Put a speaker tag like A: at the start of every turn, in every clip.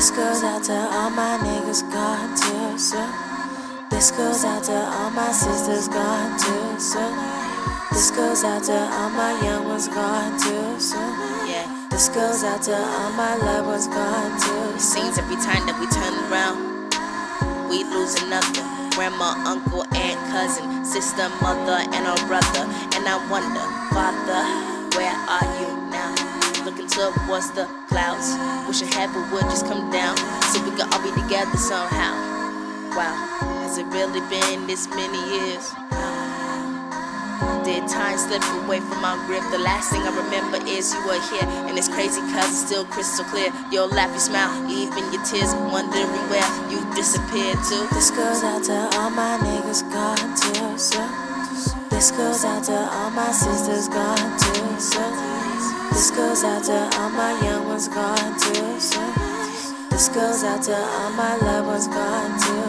A: out to all my niggas gone too soon. This goes out to all my sisters gone too soon. This goes out to all my young ones gone too soon.
B: Yeah.
A: This goes out to all my loved ones gone too soon.
B: Seems every time that we turn around, we lose another. Grandma, uncle, aunt, cousin, sister, mother, and a brother. And I wonder, Father, where are you Looking towards the clouds, wishing heaven would just come down so we could all be together somehow. Wow, has it really been this many years? Did time slip away from my grip? The last thing I remember is you were here, and it's crazy cause it's still crystal clear. Your laugh, your smile, even your tears, wondering where you disappeared to.
A: This goes out to all my niggas gone too. This goes out to all my sisters gone too soon. This goes out to all my young ones gone too soon. This goes out to all my loved ones gone too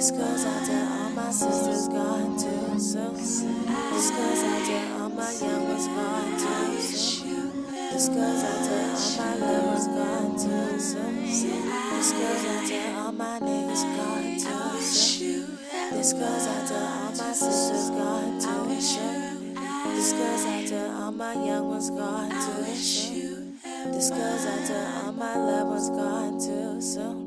A: This goes out to all my sisters gone too soon. This goes out to all my young ones gone too soon. This goes out to all my loved ones gone too soon. This goes out to all my niggas gone too soon. This goes out to all my sisters gone too soon. This goes out to all my young ones gone too soon. This goes out to all my loved ones gone too soon.